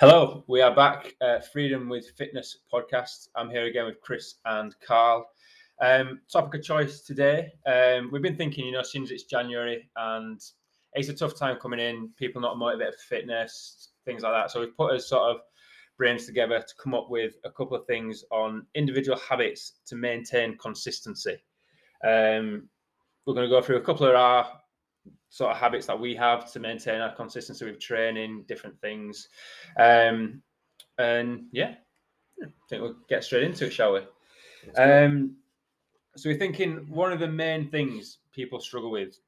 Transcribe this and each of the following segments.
Hello, we are back. Uh, Freedom with Fitness podcast. I'm here again with Chris and Carl. Um, topic of choice today. Um, we've been thinking, you know, since it's January and it's a tough time coming in, people not motivated for fitness, things like that. So we've put a sort of brains together to come up with a couple of things on individual habits to maintain consistency. Um, we're going to go through a couple of our sort of habits that we have to maintain our consistency with training, different things. Um, and yeah, I think we'll get straight into it, shall we? Um, so we're thinking one of the main things people struggle with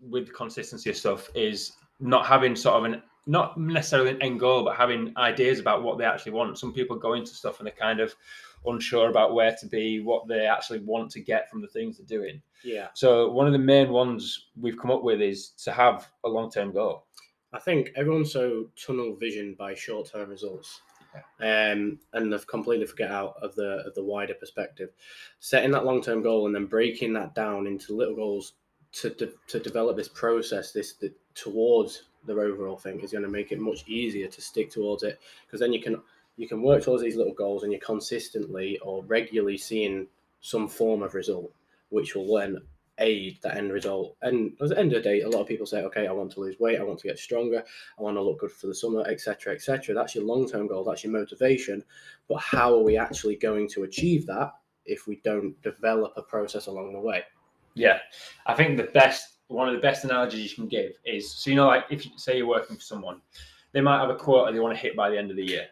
with consistency of stuff is not having sort of an not necessarily an end goal, but having ideas about what they actually want. Some people go into stuff and they're kind of unsure about where to be, what they actually want to get from the things they're doing. Yeah. So one of the main ones we've come up with is to have a long term goal. I think everyone's so tunnel visioned by short term results. Um, and they've completely forget out of the of the wider perspective. Setting that long term goal and then breaking that down into little goals to de- to develop this process, this the, towards the overall thing is going to make it much easier to stick towards it because then you can you can work towards these little goals and you're consistently or regularly seeing some form of result, which will then aid that end result. And at the end of the day, a lot of people say, okay, I want to lose weight, I want to get stronger, I want to look good for the summer, etc., etc. That's your long term goal, that's your motivation. But how are we actually going to achieve that if we don't develop a process along the way? Yeah, I think the best one of the best analogies you can give is so you know like if you say you're working for someone, they might have a quota they want to hit by the end of the year.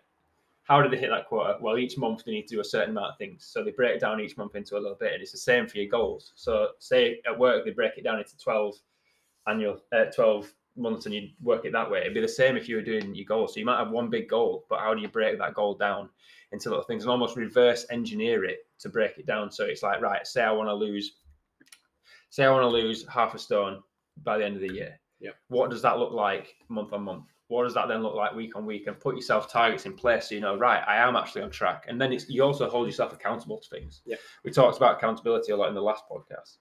How do they hit that quota? Well, each month they need to do a certain amount of things. So they break down each month into a little bit, and it's the same for your goals. So say at work they break it down into twelve annual, uh, twelve months, and you work it that way. It'd be the same if you were doing your goals. So you might have one big goal, but how do you break that goal down into little things and almost reverse engineer it to break it down? So it's like, right, say I want to lose say I want to lose half a stone by the end of the year. Yeah. What does that look like month on month? What does that then look like week on week? And put yourself targets in place so you know, right, I am actually on track. And then it's you also hold yourself accountable to things. Yeah. We talked about accountability a lot in the last podcast.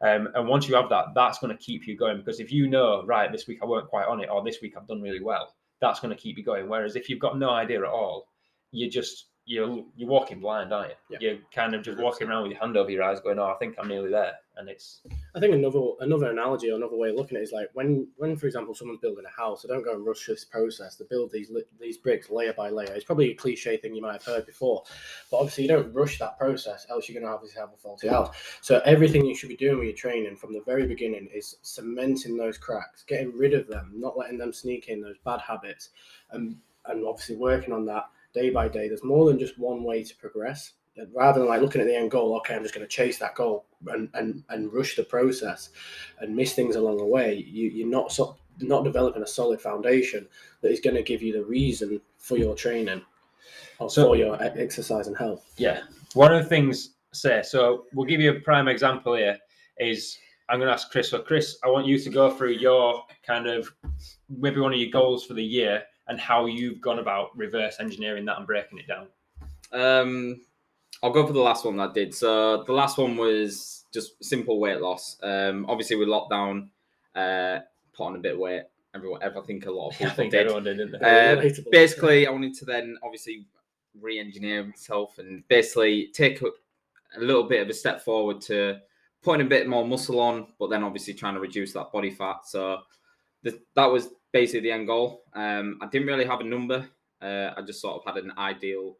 Um, and once you have that, that's going to keep you going because if you know, right, this week I weren't quite on it, or this week I've done really well, that's going to keep you going. Whereas if you've got no idea at all, you're just you're you're walking blind, aren't you? Yeah. You're kind of just walking around with your hand over your eyes, going, "Oh, I think I'm nearly there," and it's I think another another analogy or another way of looking at it is like when when for example someone's building a house, they don't go and rush this process. They build these these bricks layer by layer. It's probably a cliche thing you might have heard before, but obviously you don't rush that process, else you're going to obviously have a faulty house. So everything you should be doing with your training from the very beginning is cementing those cracks, getting rid of them, not letting them sneak in those bad habits, and and obviously working on that day by day. There's more than just one way to progress. Rather than like looking at the end goal, okay, I'm just going to chase that goal and, and, and rush the process and miss things along the way. You, you're not so, not developing a solid foundation that is going to give you the reason for your training or So- for your exercise and health. Yeah. One of the things, say, so we'll give you a prime example here is I'm going to ask Chris. So, Chris, I want you to go through your kind of maybe one of your goals for the year and how you've gone about reverse engineering that and breaking it down. Um, I'll go for the last one that I did. So the last one was just simple weight loss. Um, obviously with lockdown, uh, put on a bit of weight. Everyone, I think a lot of I people think did. everyone did, didn't they? Uh, basically, I wanted to then obviously re-engineer myself and basically take a, a little bit of a step forward to putting a bit more muscle on, but then obviously trying to reduce that body fat. So the, that was basically the end goal. Um, I didn't really have a number. Uh, I just sort of had an ideal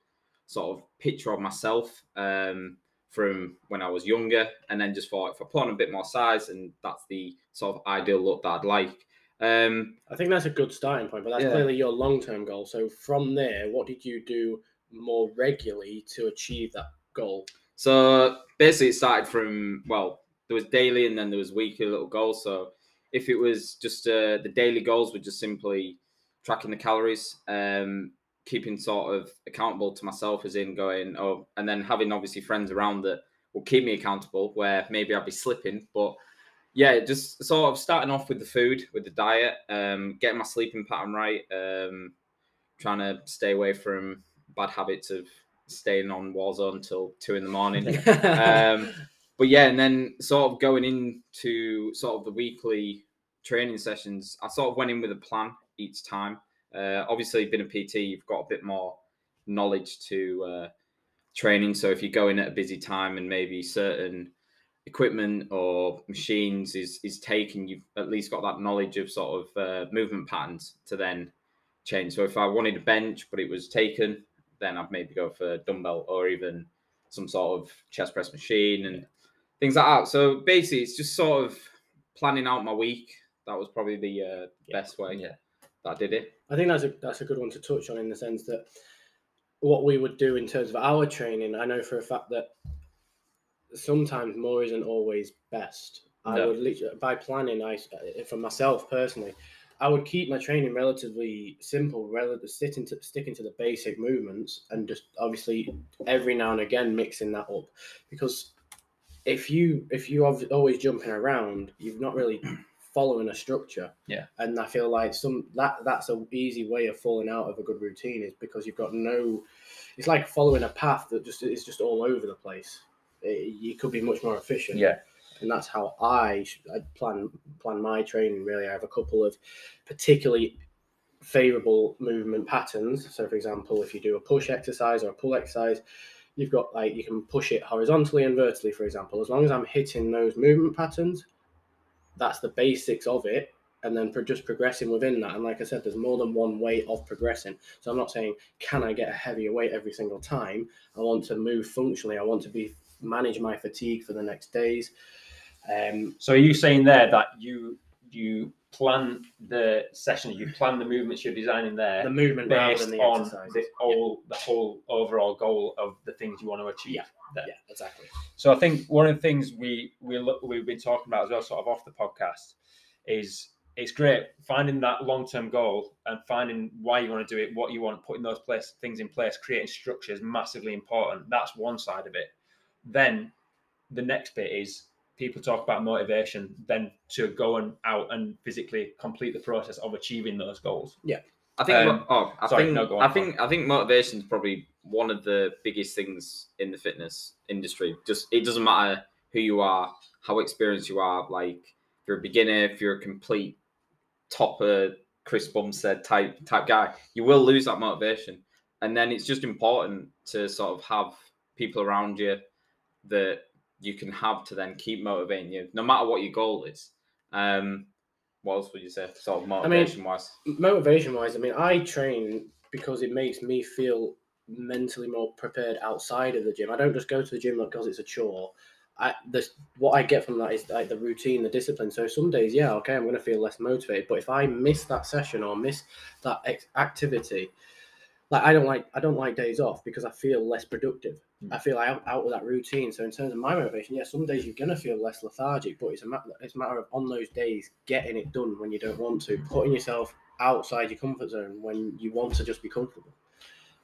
sort of picture of myself um, from when I was younger, and then just thought if I put on a bit more size, and that's the sort of ideal look that I'd like. Um, I think that's a good starting point, but that's Yeah. clearly your long term goal. So from there, what did you do more regularly to achieve that goal? So basically, it started from well, there was daily and then there was weekly little goals. So if it was just uh, the daily goals were just simply tracking the calories, um, keeping sort of accountable to myself, as in going oh, and then having obviously friends around that will keep me accountable. Where maybe I'd be slipping, but yeah, just sort of starting off with the food, with the diet, um, getting my sleeping pattern right, um, trying to stay away from bad habits of staying on Warzone until two in the morning. um, but yeah, and then sort of going into sort of the weekly training sessions, I sort of went in with a plan each time. Uh, obviously, being a PT, you've got a bit more knowledge to uh, training. So if you go in at a busy time and maybe certain equipment or machines is is taken, you've at least got that knowledge of sort of uh, movement patterns to then change. So if I wanted a bench but it was taken, then I'd maybe go for dumbbell or even some sort of chest press machine and things like that. So basically, it's just sort of planning out my week. That was probably the uh, best way Yeah. that I did it. I think that's a that's a good one to touch on in the sense that what we would do in terms of our training, I know for a fact that sometimes more isn't always best. I No. would literally, by planning, I for myself personally, I would keep my training relatively simple, relative sticking to sticking to the basic movements, and just obviously every now and again mixing that up, because if you if you are always jumping around, you're not really following a structure. Yeah. And I feel like some that that's a easy way of falling out of a good routine is because you've got no. It's like following a path that just is just all over the place. It, you could be much more efficient Yeah. and that's how I, I plan plan my training. Really, I have a couple of particularly favorable movement patterns. So, for example, if you do a push exercise or a pull exercise, you've got like you can push it horizontally and vertically. For example, as long as I'm hitting those movement patterns, that's the basics of it. And then pro- just progressing within that. And like I said, there's more than one way of progressing. So I'm not saying can I get a heavier weight every single time. I want to move functionally. I want to be manage my fatigue for the next days. Um, So are you saying there that you you plan the session, you plan the movements you're designing there the movement based the on the whole the whole overall goal of the things you want to achieve. Yeah. there. Yeah, exactly. So I think one of the things we we look, we've been talking about as well, sort of off the podcast, is it's great finding that long term goal and finding why you want to do it, what you want, putting those place things in place, creating structure is massively important. That's one side of it. Then the next bit is people talk about motivation, then to go and out and physically complete the process of achieving those goals. Yeah. I think. Um, oh, I sorry, think. no, go on, I think. I think motivation is probably one of the biggest things in the fitness industry. Just it doesn't matter who you are, how experienced you are. Like if you're a beginner, if you're a complete topper, Chris Bumstead type type guy, you will lose that motivation. And then it's just important to sort of have people around you that you can have to then keep motivating you, no matter what your goal is. Um, what else would you say, sort of mean, motivation wise? Motivation wise, I mean, I train because it makes me feel mentally more prepared outside of the gym. I don't just go to the gym because it's a chore. I this what I get from that is like the routine, the discipline. So some days, yeah, okay, I'm going to feel less motivated. But if I miss that session or miss that ex- activity, like I don't like I don't like days off because I feel less productive. Mm. I feel out, out of that routine. So in terms of my motivation, yeah, some days you're gonna feel less lethargic, but it's a matter it's a matter of on those days getting it done when you don't want to, putting yourself outside your comfort zone when you want to just be comfortable.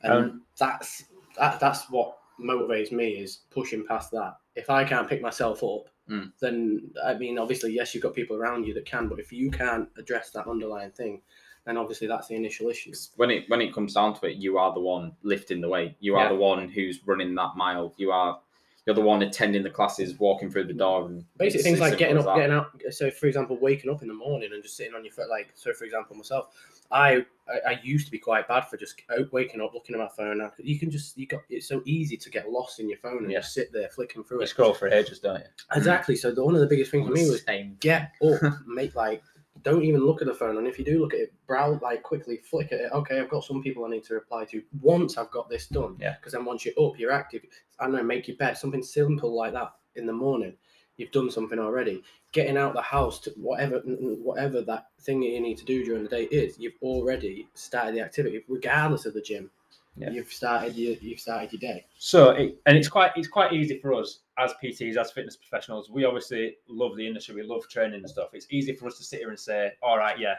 And Um, that's that, that's what motivates me is pushing past that. If I can't pick myself up, Mm. then I mean obviously yes you've got people around you that can, but if you can't address that underlying thing, then obviously that's the initial issue. when it when it comes down to it, you are the one lifting the weight. You are Yeah. the one who's running that mile. You are you're the one attending the classes, walking through the door, and basically things like getting up, getting out. So, for example, waking up in the morning and just sitting on your foot. Like, so for example, myself, I I, I used to be quite bad for just waking up, looking at my phone. Now you can just you got it's so easy to get lost in your phone and Yeah. just sit there flicking through You it. scroll for ages, don't you? Exactly. So the, one of the biggest things for me was Same. get up, make like don't even look at the phone. And if you do look at it, browse like quickly, flick at it. Okay, I've got some people I need to reply to. Once I've got this done, Yeah. Because then once you're up, you're active. I don't know, make your bed, something simple like that in the morning. You've done something already. Getting out the house to whatever whatever that thing that you need to do during the day is, you've already started the activity, regardless of the gym. Yeah. You've started your you've started your day. So, it, and it's quite it's quite easy for us as PTs, as fitness professionals. We obviously love the industry. We love training and stuff. It's easy for us to sit here and say, "All right, yeah,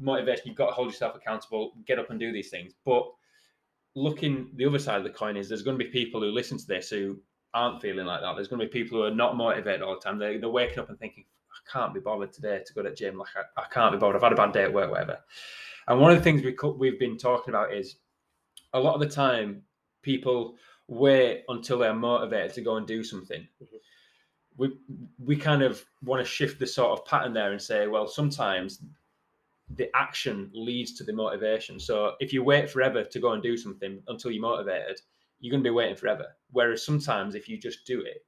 motivation. You've got to hold yourself accountable. Get up and do these things." But looking the other side of the coin is there's going to be people who listen to this who aren't feeling like that. There's going to be people who are not motivated all the time. They, they're waking up and thinking, "I can't be bothered today to go to the gym. Like I, I can't be bothered. I've had a bad day at work, whatever." And one of the things we we've been talking about is a lot of the time people wait until they're motivated to go and do something. Mhm. We we kind of want to shift the sort of pattern there and say, well, sometimes the action leads to the motivation. So if you wait forever to go and do something until you're motivated, you're going to be waiting forever. Whereas sometimes if you just do it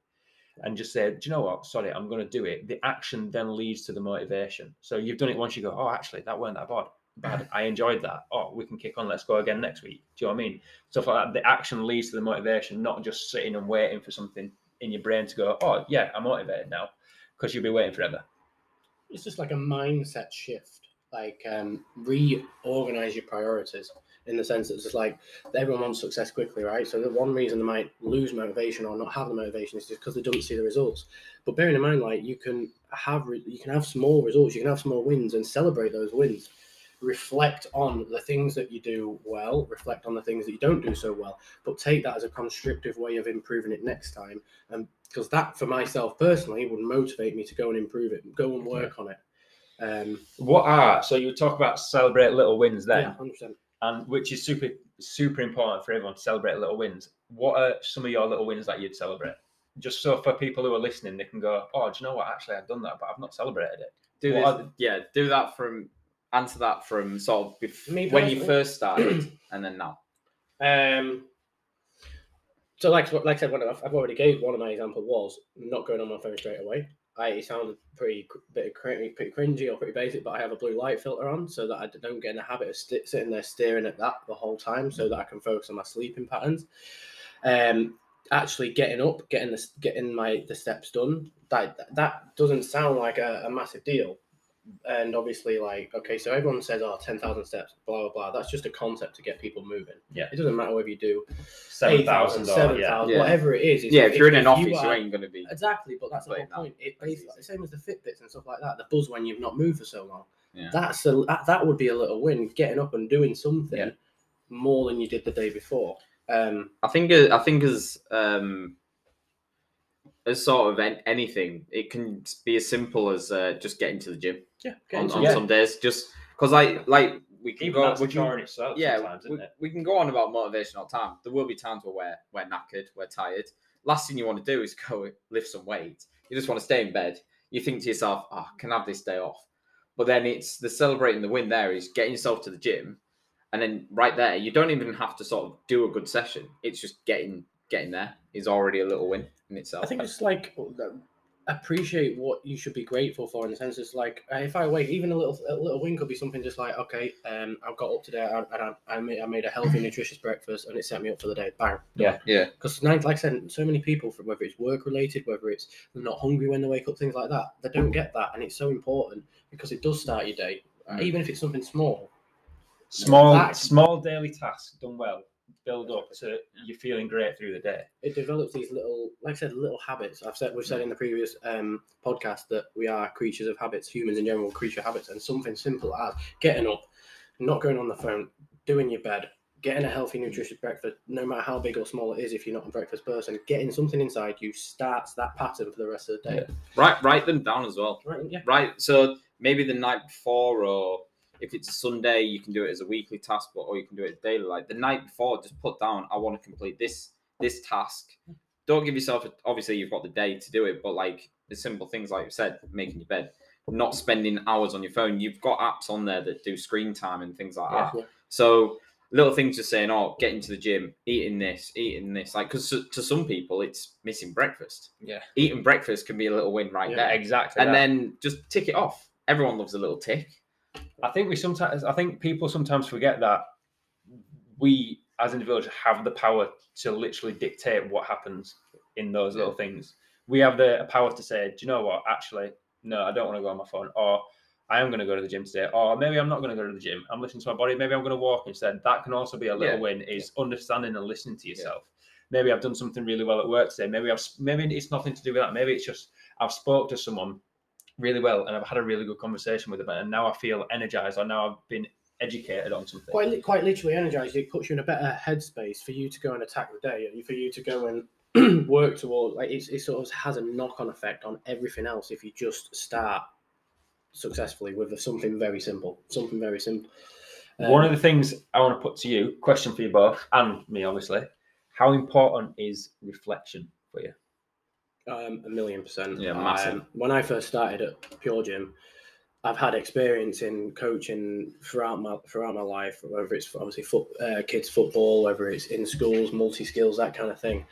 and just say, do you know what? Sorry, I'm going to do it. The action then leads to the motivation. So you've done it once, you go, oh, actually, that weren't that bad. Bad. I enjoyed that. Oh, we can kick on. Let's go again next week. Do you know what I mean? Stuff like that. The action leads to the motivation, not just sitting and waiting for something in your brain to go, oh, yeah, I'm motivated now, because you'll be waiting forever. It's just like a mindset shift. Like um, reorganize your priorities in the sense that it's just like everyone wants success quickly, right? So the one reason they might lose motivation or not have the motivation is just because they don't see the results. But bearing in mind, like you can have you can have small results, you can have small wins, and celebrate those wins. Reflect on the things that you do well, reflect on the things that you don't do so well, but take that as a constructive way of improving it next time. And because that, for myself personally, would motivate me to go and improve it, go and work on it. Um, What are so you talk about celebrate little wins then, yeah, hundred percent. and which is super super important for everyone to celebrate little wins. What are some of your little wins that you'd celebrate? Just so for people who are listening, they can go, "Oh, do you know what? Actually, I've done that, but I've not celebrated it." Do What this, yeah, do that from answer that from sort of bef- Me when you personally? first started and then now. Um, so, like, like I said, one of, I've already gave one of my example was not going on my phone straight away. I it sounded pretty cr- bit cr- pretty cringy or pretty basic, but I have a blue light filter on so that I don't get in the habit of sitting there staring at that the whole time, so that I can focus on my sleeping patterns. Um, actually getting up, getting the getting my the steps done. That that doesn't sound like a, a massive deal, and obviously, like okay, so everyone says, "Oh, 10,000 steps," blah blah blah. That's just a concept to get people moving. Yeah. it doesn't matter whether you do Seven thousand, 8,000, or yeah, Yeah. whatever it is. Yeah, if you're in an office, you you are- ain't gonna be. Exactly, but that's the whole Playing that. point. It That's basically easy. same as the Fitbits and stuff like that. The buzz when you've not moved for so long. Yeah. That's a that, that would be a little win. Getting up and doing something Yeah. more than you did the day before. Um, I think uh, I think as um as sort of an- anything, it can be as simple as uh, just getting to the gym yeah, on, on Yeah. some days. Just because I like we can even go. that's we can- itself. yeah, we, we can go on about motivation all the time. There will be times where we're, we're knackered, we're tired. Last thing you want to do is go lift some weight. You just want to stay in bed. You think to yourself, oh, I can have this day off. But then it's the celebrating the win there is getting yourself to the gym. And then right there, you don't even have to sort of do a good session. It's just getting getting there is already a little win in itself. I think it's like appreciate what you should be grateful for in the sense it's like uh, if I wait, even a little a little win could be something just like okay, um, I've got up today and I, I made I made a healthy, nutritious breakfast and it set me up for the day. Bang. Yeah. Yeah. Because like I said, so many people, from whether it's work related, whether it's not hungry when they wake up, things like that, they don't get that, and it's so important because it does start your day, Mm. even if it's something small. Small That- small daily task done well build up to you're feeling great through the day. It develops these little, like I said, little habits. I've said we've said in the previous um, podcast that we are creatures of habits. Humans in general, creature habits, and something simple as getting up, not going on the phone, doing your bed, getting a healthy, nutritious breakfast, no matter how big or small it is. If you're not a breakfast person, getting something inside you starts that pattern for the rest of the day. Write write them down as well. Right? Yeah. Right. So maybe the night before, or if it's a Sunday, you can do it as a weekly task, but or you can do it daily. Like the night before, just put down, I want to complete this this task. Don't give yourself. A, obviously, you've got the day to do it, but like the simple things, like you said, making your bed, not spending hours on your phone. You've got apps on there that do screen time and things like Yeah. that. Yeah. So little things just saying, oh, getting to the gym, eating this, eating this. Like, because to, to some people, it's missing breakfast. Yeah. Eating breakfast can be a little win right Yeah, there Exactly. and that. then just tick it off. Everyone loves a little tick. I think we sometimes I think people sometimes forget that we as individuals have the power to literally dictate what happens in those little things. We have the power to say, do you know what? Actually, no, I don't want to go on my phone, or I am going to go to the gym today, or maybe I'm not going to go to the gym. I'm listening to my body. Maybe I'm going to walk instead. That can also be a little Yeah. win. Is understanding and listening to yourself. Maybe I've done something really well at work today. Maybe I've maybe it's nothing to do with that. Maybe it's just I've spoke to someone really well and I've had a really good conversation with them and now I feel energized or now I've been educated on something. Quite, quite literally energized. It puts you in a better headspace for you to go and attack the day, and for you to go and work toward. Like it sort of has a knock-on effect on everything else if you just start successfully with something very simple. Something very simple. One of Um, the things I want to put to you, question for you both and me obviously, how important is reflection for you? Um, a million percent. Yeah, massive. Um, when I first started at Pure Gym, I've had experience in coaching throughout my throughout my life, whether it's obviously foot, uh, kids football, whether it's in schools, multi skills, that kind of thing.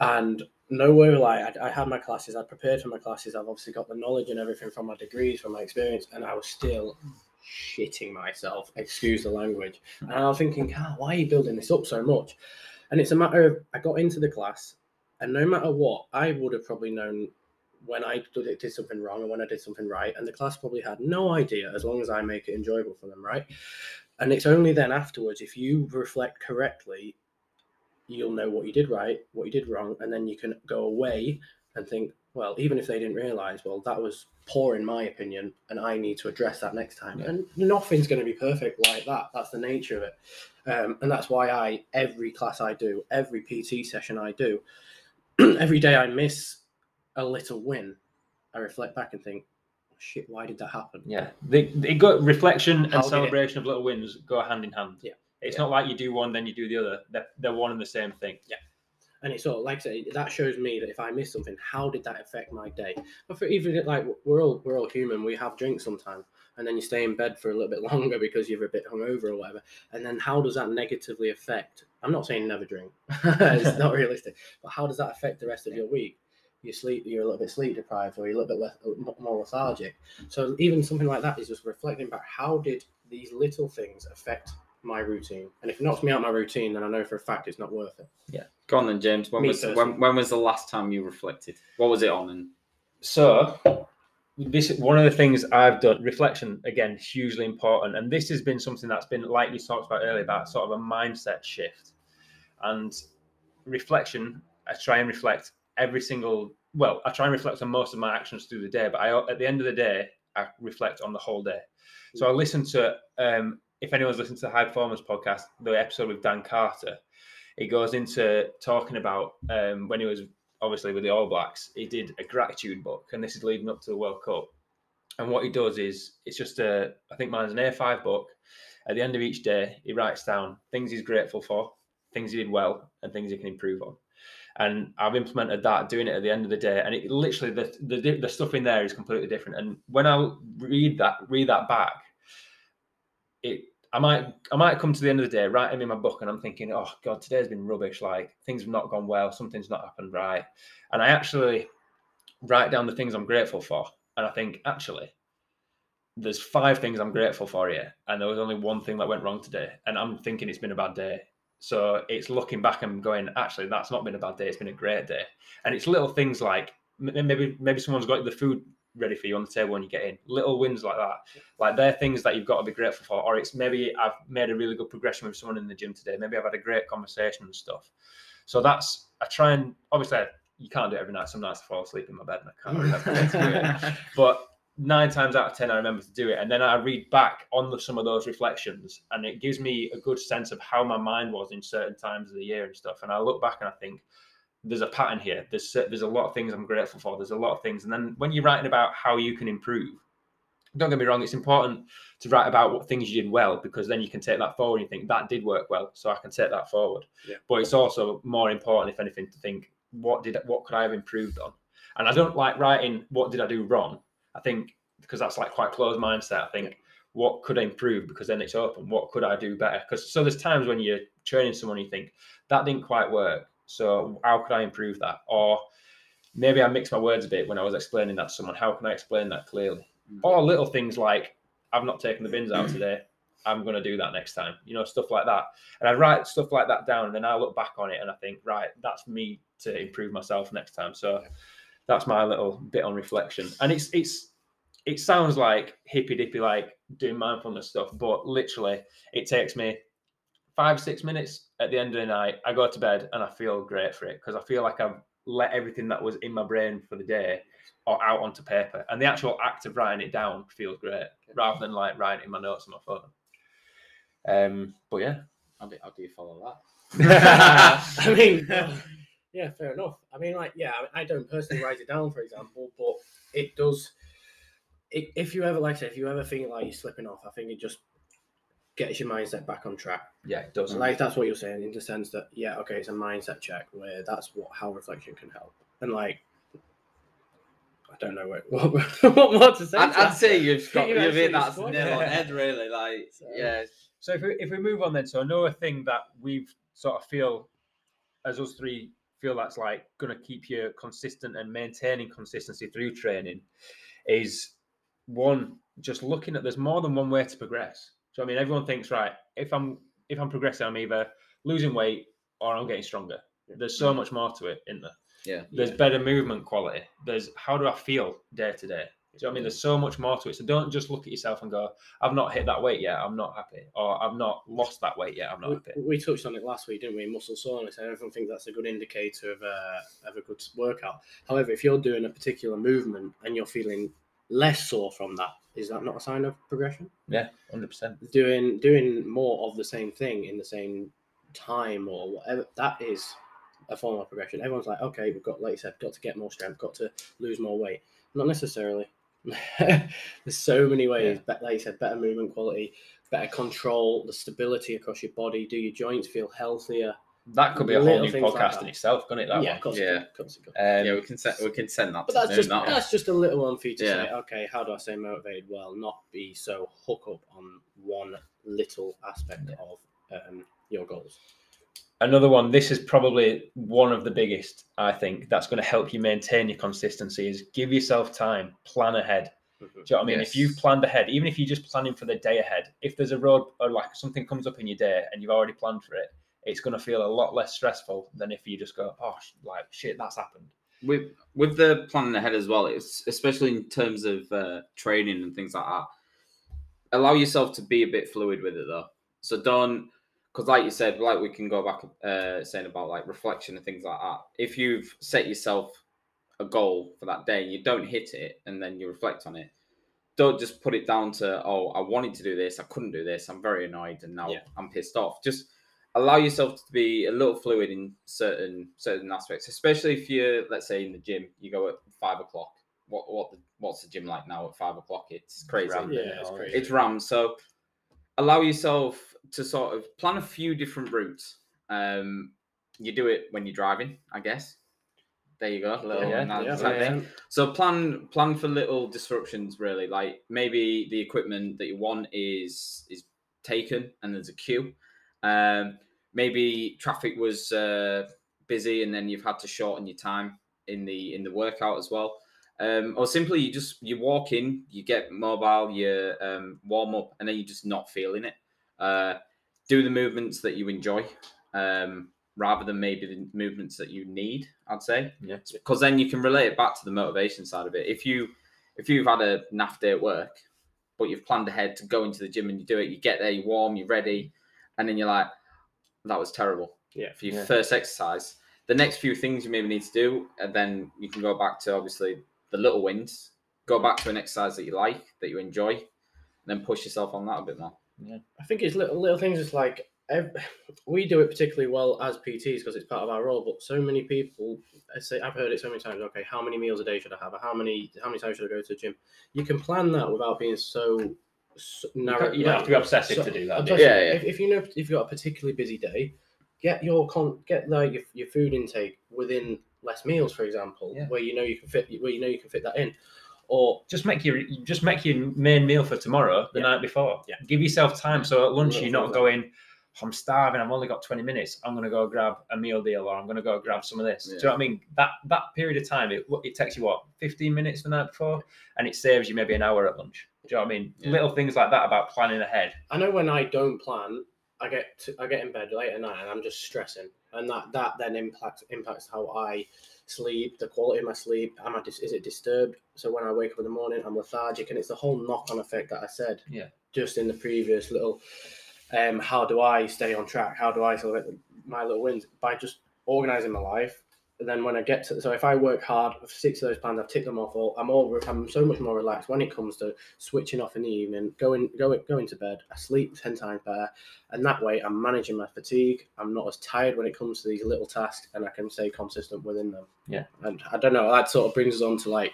And nowhere like I, I had my classes, I prepared for my classes. I've obviously got the knowledge and everything from my degrees, from my experience, and I was still shitting myself. Excuse the language. And I was thinking, God, why are you building this up so much? And it's a matter of I got into the class, and no matter what, I would have probably known when I did, did something wrong and when I did something right. And the class probably had no idea as long as I make it enjoyable for them, right? And it's only then afterwards, if you reflect correctly, you'll know what you did right, what you did wrong, and then you can go away and think, well, even if they didn't realize, well, that was poor in my opinion, and I need to address that next time. Yeah. And nothing's going to be perfect like that. That's the nature of it. Um, and that's why I, every class I do, every PT session I do, every day I miss a little win, I reflect back and think, "Oh, shit, why did that happen? Yeah, they, they got reflection and How it- celebration of little wins go hand in hand. Yeah. It's Yeah. not like you do one, then you do the other. They're, they're one and the same thing. Yeah. And it's sort of like I say, that shows me that if I miss something, how did that affect my day? But for even like we're all we're all human, we have drinks sometimes, and then you stay in bed for a little bit longer because you're a bit hungover or whatever. And then how does that negatively affect? I'm not saying never drink, it's not realistic, but how does that affect the rest of your week? You sleep, you're a little bit sleep deprived, or you're a little bit less, uh, more lethargic. So even something like that is just reflecting back. How did these little things affect my routine? And if it knocks me out my routine, then I know for a fact it's not worth it. Yeah. Go on then, James. When Me was when, when was the last time you reflected? What was it on? And So, this one of the things I've done. Reflection again, hugely important, and this has been something that's been like you talked about earlier about sort of a mindset shift. And reflection, I try and reflect every single. Well, I try and reflect on most of my actions through the day, but I at the end of the day, I reflect on the whole day. So I listen to. Um, if anyone's listened to the High Performance podcast, the episode with Dan Carter, he goes into talking about um, when he was obviously with the All Blacks, he did a gratitude book, and this is leading up to the World Cup. And what he does is, it's just a, I think mine's an A5 book. At the end of each day, he writes down things he's grateful for, things he did well, and things he can improve on. And I've implemented that, doing it at the end of the day, and it literally the the, the stuff in there is completely different. And when I read that, read that back, it I might I might come to the end of the day, write them in my book, and I'm thinking, oh god, today's been rubbish. Like things have not gone well, something's not happened right, and I actually write down the things I'm grateful for, and I think actually, there's five things I'm grateful for here, and there was only one thing that went wrong today, and I'm thinking it's been a bad day. So it's looking back and going, actually, that's not been a bad day. It's been a great day, and it's little things like maybe maybe someone's got the food ready for you on the table when you get in. Little wins like that. Like they're things that you've got to be grateful for. Or it's maybe I've made a really good progression with someone in the gym today. Maybe I've had a great conversation and stuff. So that's I try and obviously you can't do it every night. Some nights I fall asleep in my bed and I can't remember to do it. But nine times out of ten I remember to do it. And then I read back on the, some of those reflections and it gives me a good sense of how my mind was in certain times of the year and stuff. And I look back and I think there's a pattern here. There's there's a lot of things I'm grateful for. There's a lot of things, and then when you're writing about how you can improve, don't get me wrong. It's important to write about what things you did well because then you can take that forward. and You think that did work well, so I can take that forward. Yeah. But it's also more important, if anything, to think what did what could I have improved on. And I don't like writing what did I do wrong. I think because that's like quite closed mindset. I think what could I improve because then it's open. What could I do better? Because so there's times when you're training someone, you think that didn't quite work. So how could I improve that? Or maybe I mixed my words a bit when I was explaining that to someone. How can I explain that clearly? Mm. Or little things like I've not taken the bins out today. I'm going to do that next time. You know, stuff like that. And I write stuff like that down, and then I look back on it and I think, right, that's me to improve myself next time. So that's my little bit on reflection. And it's it's it sounds like hippy dippy, like doing mindfulness stuff, but literally, it takes me five six minutes at the end of the night. I go to bed and I feel great for it because I feel like I've let everything that was in my brain for the day or out onto paper, and the actual act of writing it down feels great rather than like writing in my notes on my phone. Um, but yeah, how do, how do you follow that? I mean, yeah, fair enough. I mean, like, yeah, I, I don't personally write it down, for example, but it does. It, if you ever, like I say, if you ever feel like you're slipping off, I think it just gets your mindset back on track. yeah, it does. Like that's what you're saying in the sense that yeah, okay, it's a mindset check where that's what how reflection can help. And like, I don't know what what, what more to say. I'd, to I'd say you've got You you've hit that spotted nail on head, really. Like, So- yeah, So if we, if we move on then, so another thing that we've sort of feel as us three feel that's like going to keep you consistent and maintaining consistency through training is one just looking at there's more than one way to progress. So I mean, everyone thinks right if I'm if I'm progressing, I'm either losing weight or I'm getting stronger. There's so much more to it, isn't there? yeah. There's better movement quality. There's how do I feel day to day? Do you know what I mean? There's so much more to it. So don't just look at yourself and go, I've not hit that weight yet. I'm not happy. Or I've not lost that weight yet. I'm not happy. We, we touched on it last week, didn't we? Muscle soreness, and everyone thinks that's a good indicator of a, of a good workout. However, if you're doing a particular movement and you're feeling less sore from that, is that not a sign of progression? Yeah, 100%. Doing doing more of the same thing in the same time or whatever, that is a form of progression. Everyone's like, okay, we've got, like you said, got to get more strength, got to lose more weight. Not necessarily. There's so many ways. But like you said, better movement quality, better control, the stability across your body. Do your joints feel healthier? That could be a whole new things like podcast in itself, couldn't it? That yeah, one? Yeah. Yeah, course. Of course. Um, yeah, we can send we can send that. But to that's just that one. that's just a little one for you to Yeah. say. Okay, how do I stay motivated? Well, not be so hook up on one little aspect Yeah. of um, your goals. Another one, this is probably one of the biggest, I think, that's going to help you maintain your consistency is give yourself time, plan ahead. Mhm. Do you know what I mean? If you've planned ahead, even if you're just planning for the day ahead, if there's a road or like something comes up in your day and you've already planned for it, it's going to feel a lot less stressful than if you just go, oh, like shit, that's happened. with with the planning ahead as well it's especially in terms of uh, training and things like that allow yourself to be a bit fluid with it though so don't because like you said like we can go back uh, saying about like reflection and things like that if you've set yourself a goal for that day and you don't hit it and then you reflect on it don't just put it down to oh i wanted to do this i couldn't do this i'm very annoyed and now Yeah. i'm pissed off just allow yourself to be a little fluid in certain certain aspects, especially if you're, let's say, in the gym, you go at five o'clock. What what the, what's the gym like now at five o'clock? It's crazy. rammed, Yeah, it's all? crazy. It's rammed. So allow yourself to sort of plan a few different routes. Um, you do it when you're driving, I guess. There you go. Little Yeah, Yeah, type yeah. thing. So plan plan for little disruptions really. Like maybe the equipment that you want is is taken and there's a queue. Um, maybe traffic was uh, busy and then you've had to shorten your time in the in the workout as well. Um, or simply you just you walk in, you get mobile, you um, warm up, and then you're just not feeling it. Uh, do the movements that you enjoy, um, rather than maybe the movements that you need. I'd say Yeah. because then you can relate it back to the motivation side of it. If you if you've had a naff day at work, but you've planned ahead to go into the gym and you do it, you get there, you're warm, you're ready, and then you're like, that was terrible. Yeah. For your Yeah. first exercise, the next few things you maybe need to do, and then you can go back to obviously the little wins. Go back to an exercise that you like, that you enjoy, and then push yourself on that a bit more. I think it's little little things. It's like ev- we do it particularly well as PTs because it's part of our role. But so many people, I say I've heard it so many times. Okay, how many meals a day should I have? Or how many how many times should I go to the gym? You can plan that without being so, so narrow. You don't have to be obsessive So- to do that. I'm do you? just- Yeah, yeah. If, if you know if you've got a particularly busy day, get your con get like your, your food intake within less meals, for example, Yeah. where you know you can fit where you know you can fit that in, or Just make your just make your main meal for tomorrow the Yeah. night before. Yeah. Give yourself time. So at lunch you're not going. I'm starving. I've only got 20 minutes. I'm going to go grab a meal deal, or I'm going to go grab some of this. Do you know what I mean? That that period of time, it it takes you what 15 minutes the night before, and it saves you maybe an hour at lunch. Do you know what I mean? Yeah. Little things like that about planning ahead. I know when I don't plan, I get to, I get in bed late at night and I'm just stressing, and that that then impacts impacts how I sleep, the quality of my sleep. Am I dis- is it disturbed? So when I wake up in the morning, I'm lethargic, and it's the whole knock on effect that I said. Yeah. Just in the previous little, um, how do I stay on track? How do I celebrate my little wins by just organizing my life? Then when I get to, so if I work hard, I've six of those plans, I've ticked them off all. I'm all, I'm so much more relaxed when it comes to switching off in the evening, going, going, going to bed. I sleep ten times better, and that way I'm managing my fatigue. I'm not as tired when it comes to these little tasks, and I can stay consistent within them. Yeah. and I don't know. That sort of brings us on to like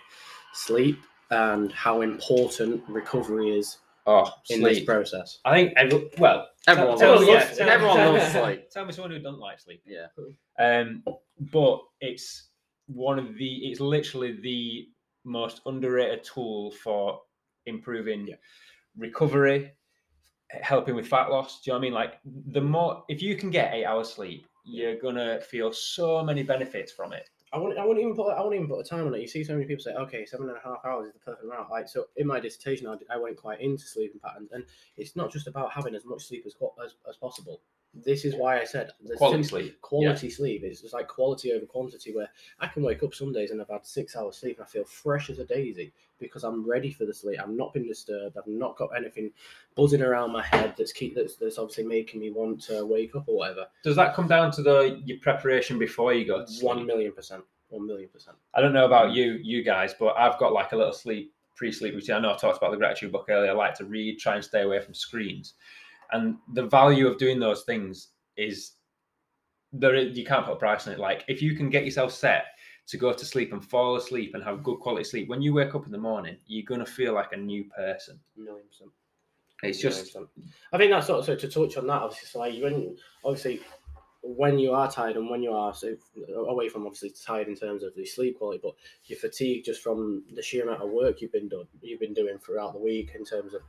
sleep and how important recovery is Oh, in this sleep. process. I think every, well, Everyone tell, loves, tell, loves- yeah, tell, everyone tell, loves sleep. Tell me someone who doesn't like sleep. Yeah. Um, but it's one of the. It's literally the most underrated tool for improving Yeah. recovery, helping with fat loss. Do you know what I mean? Like the more if you can get eight hours sleep, you're gonna feel so many benefits from it. I wouldn't, I wouldn't even put I wouldn't even put a time on it. You see so many people say, okay, seven and a half hours is the perfect amount. Like so, in my dissertation, I, I went quite into sleeping patterns, and it's not just about having as much sleep as as, as possible. This is why I said the Quality sim- sleep. quality sleep. It's just like quality over quantity. Where I can wake up some days and I've had six hours sleep and I feel fresh as a daisy because I'm ready for the sleep. I've not been disturbed. I've not got anything buzzing around my head that's keep that's, that's obviously making me want to wake up or whatever. Does that come down to the your preparation before you go? One million percent. One million percent. I don't know about you, you guys, but I've got like a little sleep pre-sleep routine. I know I talked about the gratitude book earlier. I like to read, try and stay away from screens, and the value of doing those things is there. You can't put a price on it. Like if you can get yourself set to go to sleep and fall asleep and have good quality sleep, when you wake up in the morning, you're gonna feel like a new person. Million percent. It's just. I think that's also to touch on that. Obviously, so like when obviously when you are tired and when you are so away from obviously tired in terms of the sleep quality, but you're fatigued just from the sheer amount of work you've been done you've been doing throughout the week in terms of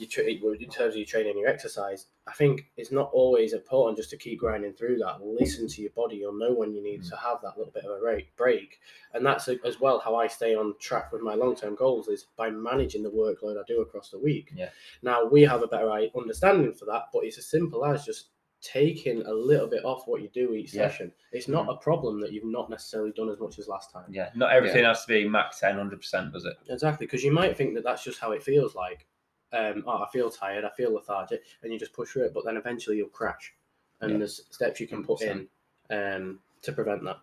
you tra- in terms of your training and your exercise. I think it's not always important just to keep grinding through that. Listen to your body. You'll know when you need to mm. have that little bit of a break. break. And that's a, as well how I stay on track with my long term goals is by managing the workload I do across the week. Yeah. Now we have a better understanding for that, but it's as simple as just taking a little bit off what you do each Yeah. session. It's not mm. a problem that you've not necessarily done as much as last time. yeah, not everything has to be max 10, 100 percent, does it? Exactly, because you might think that that's just how it feels like. Um, oh, I feel tired, I feel lethargic, and you just push through it, but then eventually you'll crash. And Yeah. there's steps you can put in 100%. um, to prevent that.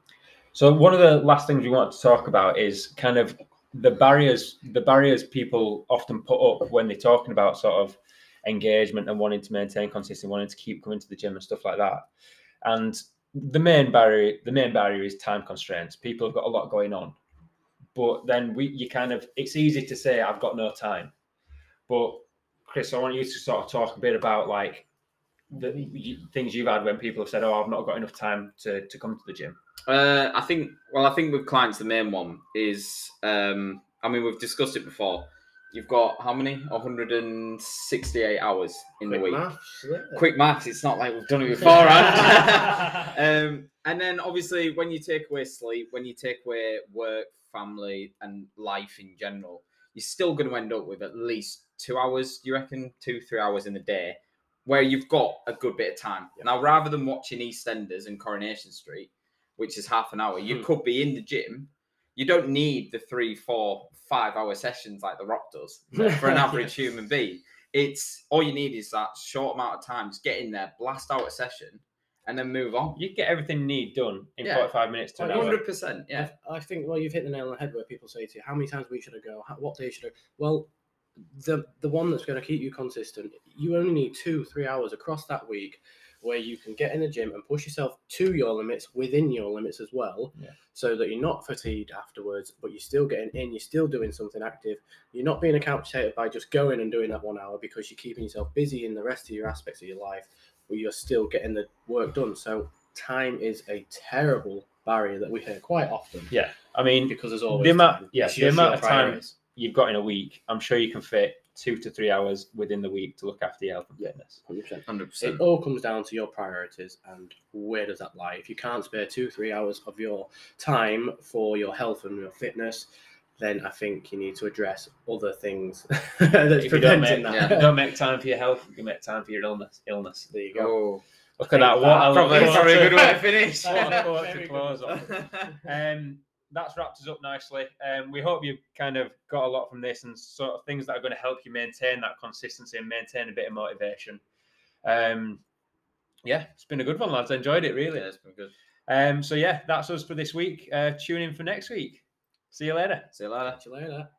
So one of the last things we want to talk about is kind of the barriers the barriers people often put up when they're talking about sort of engagement and wanting to maintain consistency, wanting to keep coming to the gym and stuff like that. And the main barrier the main barrier is time constraints. People have got a lot going on. But then we you kind of it's easy to say I've got no time. But Chris, I want you to sort of talk a bit about like the y- things you've had when people have said, "Oh, I've not got enough time to, to come to the gym." Uh, I think. Well, I think with clients, the main one is. Um, I mean, we've discussed it before. You've got how many? 168 hours in the week. maths, yeah. Quick maths. It's not like we've done it before, right? um, and then obviously, when you take away sleep, when you take away work, family, and life in general, you're still going to end up with at least two hours. Do you reckon two, three hours in a day, where you've got a good bit of time. Yeah. Now, rather than watching EastEnders and Coronation Street, which is half an hour, you Hmm. could be in the gym. You don't need the three, four, five hour sessions like The Rock does for an average human being. It's all you need is that short amount of time. Just get in there, blast out a session, and then move on. You get everything you need done in Yeah. 45 minutes to an hour. Hundred percent, yeah. I, I think well, you've hit the nail on the head where people say to you, "How many times a week should I go? How, what day should I?" Well, the the one that's going to keep you consistent, you only need two, three hours across that week, where you can get in the gym and push yourself to your limits within your limits as well, Yeah. so that you're not fatigued afterwards, but you're still getting in, you're still doing something active. You're not being a couch potato by just going and doing that one hour because you're keeping yourself busy in the rest of your aspects of your life, but you're still getting the work done. So time is a terrible barrier that we hear quite often Yeah. I mean, because there's always the amount, time. yeah, the amount of time priorities. You've got in a week, I'm sure you can fit two to three hours within the week to look after your health and fitness. 100%. 100%. It all comes down to your priorities and where does that lie. If you can't spare two, three hours of your time for your health and your fitness, then I think you need to address other things that's If you don't make, that. if you don't make time for your health, you make time for your illness. Illness. there you go. Oh, Look at that. think What that a probably, what probably a a- good way to finish. what a quote to Very good. close on. Um, that's wrapped us up nicely. Um, we hope you've kind of got a lot from this and sort of things that are going to help you maintain that consistency and maintain a bit of motivation. Um, yeah, it's been a good one, lads. I enjoyed it really. Yeah, it's been good. Um, so yeah, that's us for this week. Uh, tune in for next week. See you later. See you later. Catch you later.